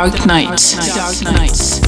Darknight. Dark Knight.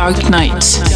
Darknight.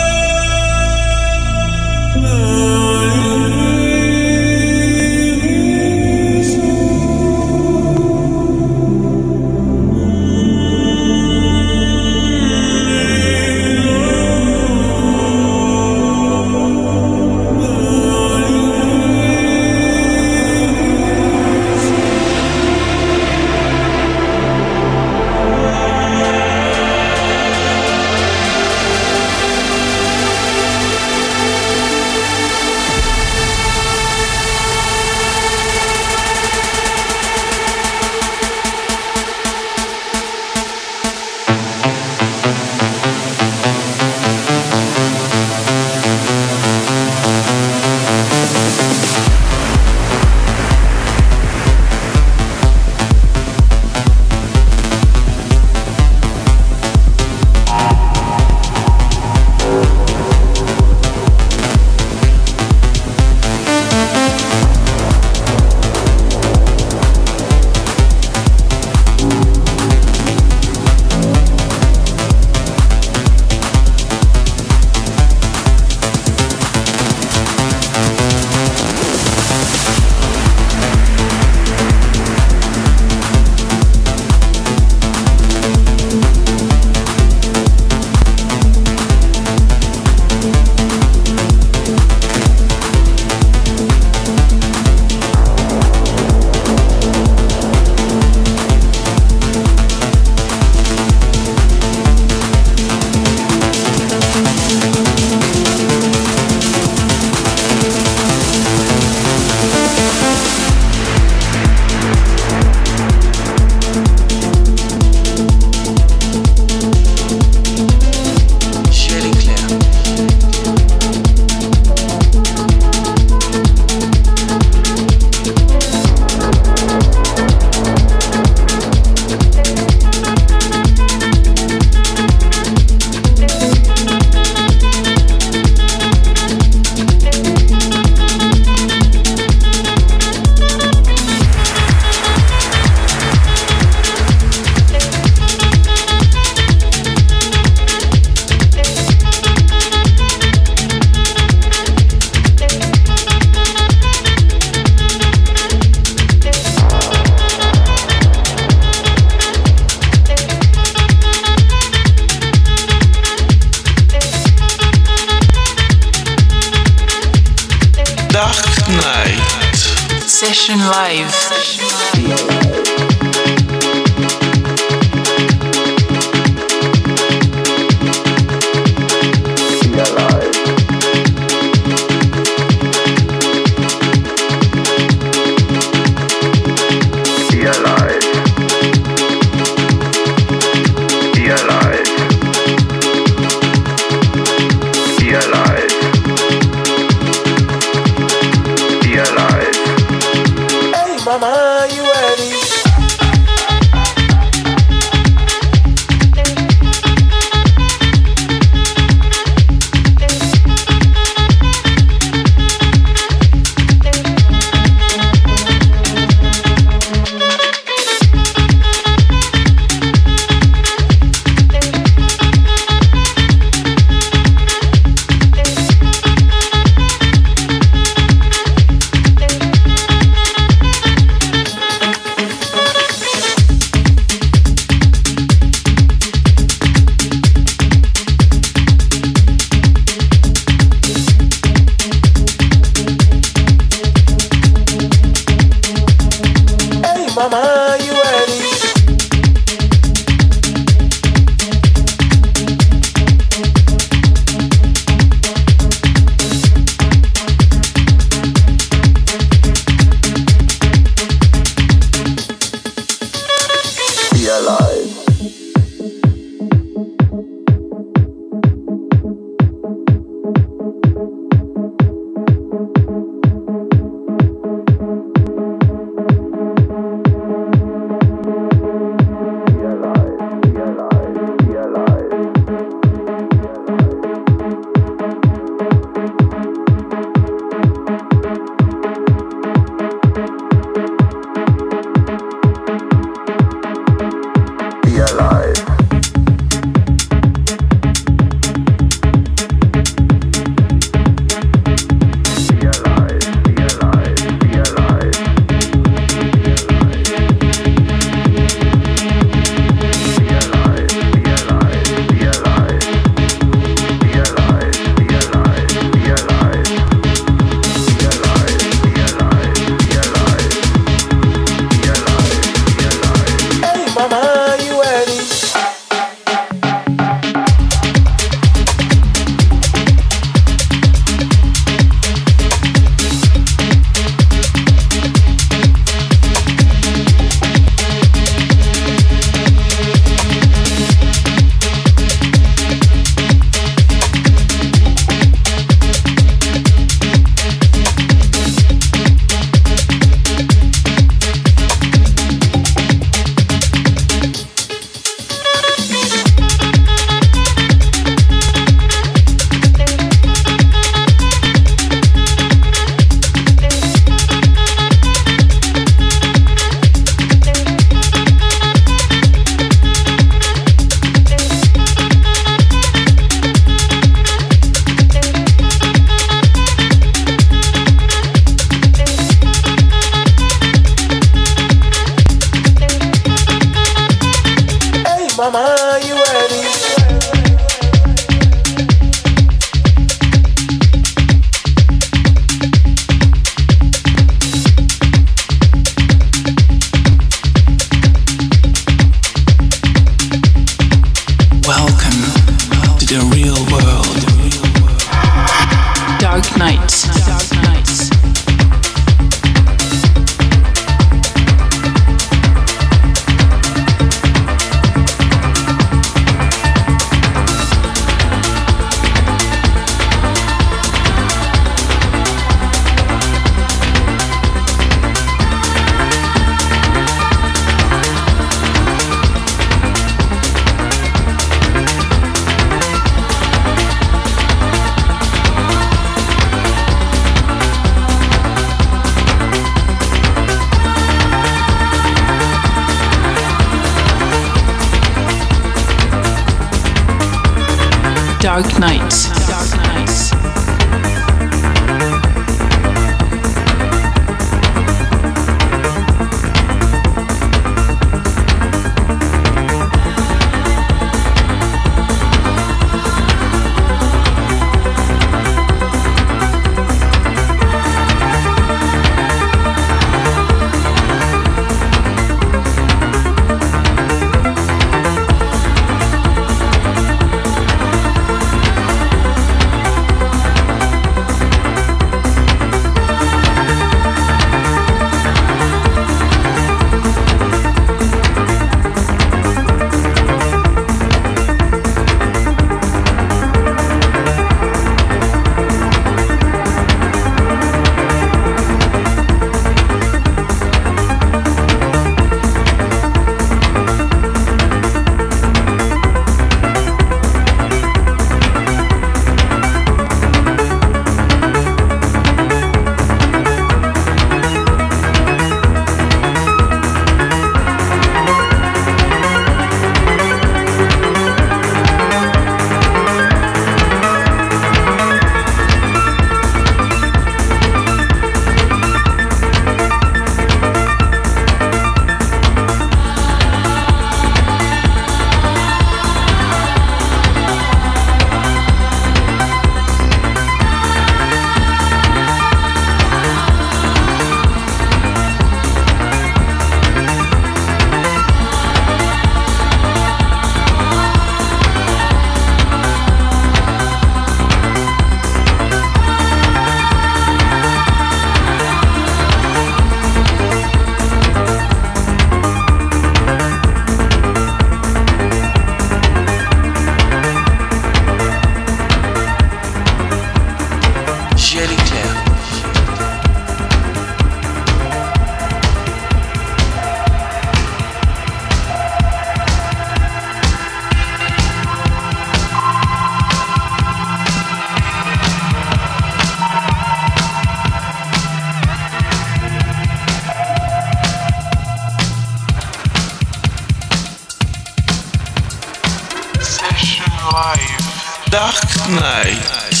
Darknight.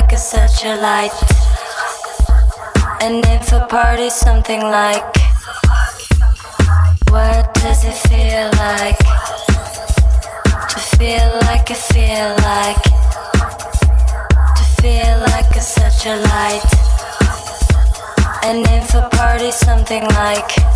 like a light. And if a party, something like. What does it feel like? To feel like you feel like. To feel like a light. And if a party, something like.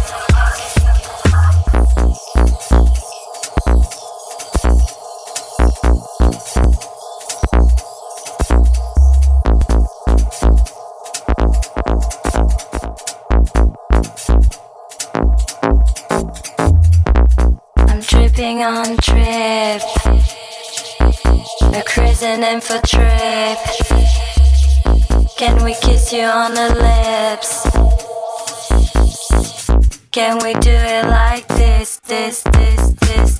going on a trip. We're cruising in for trip. Can we kiss you on the lips? Can we do it like this, this, this, this?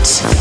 out.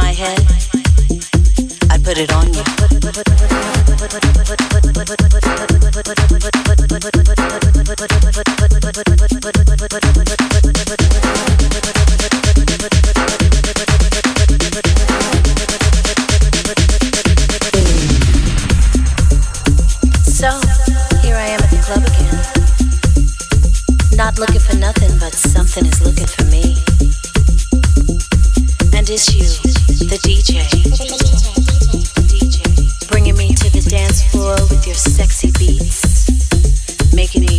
my head, I put it on you. So, here I am at the club again. Not looking for nothing, but something is looking for me the dj bringing me to the dance floor with your sexy beats, making me.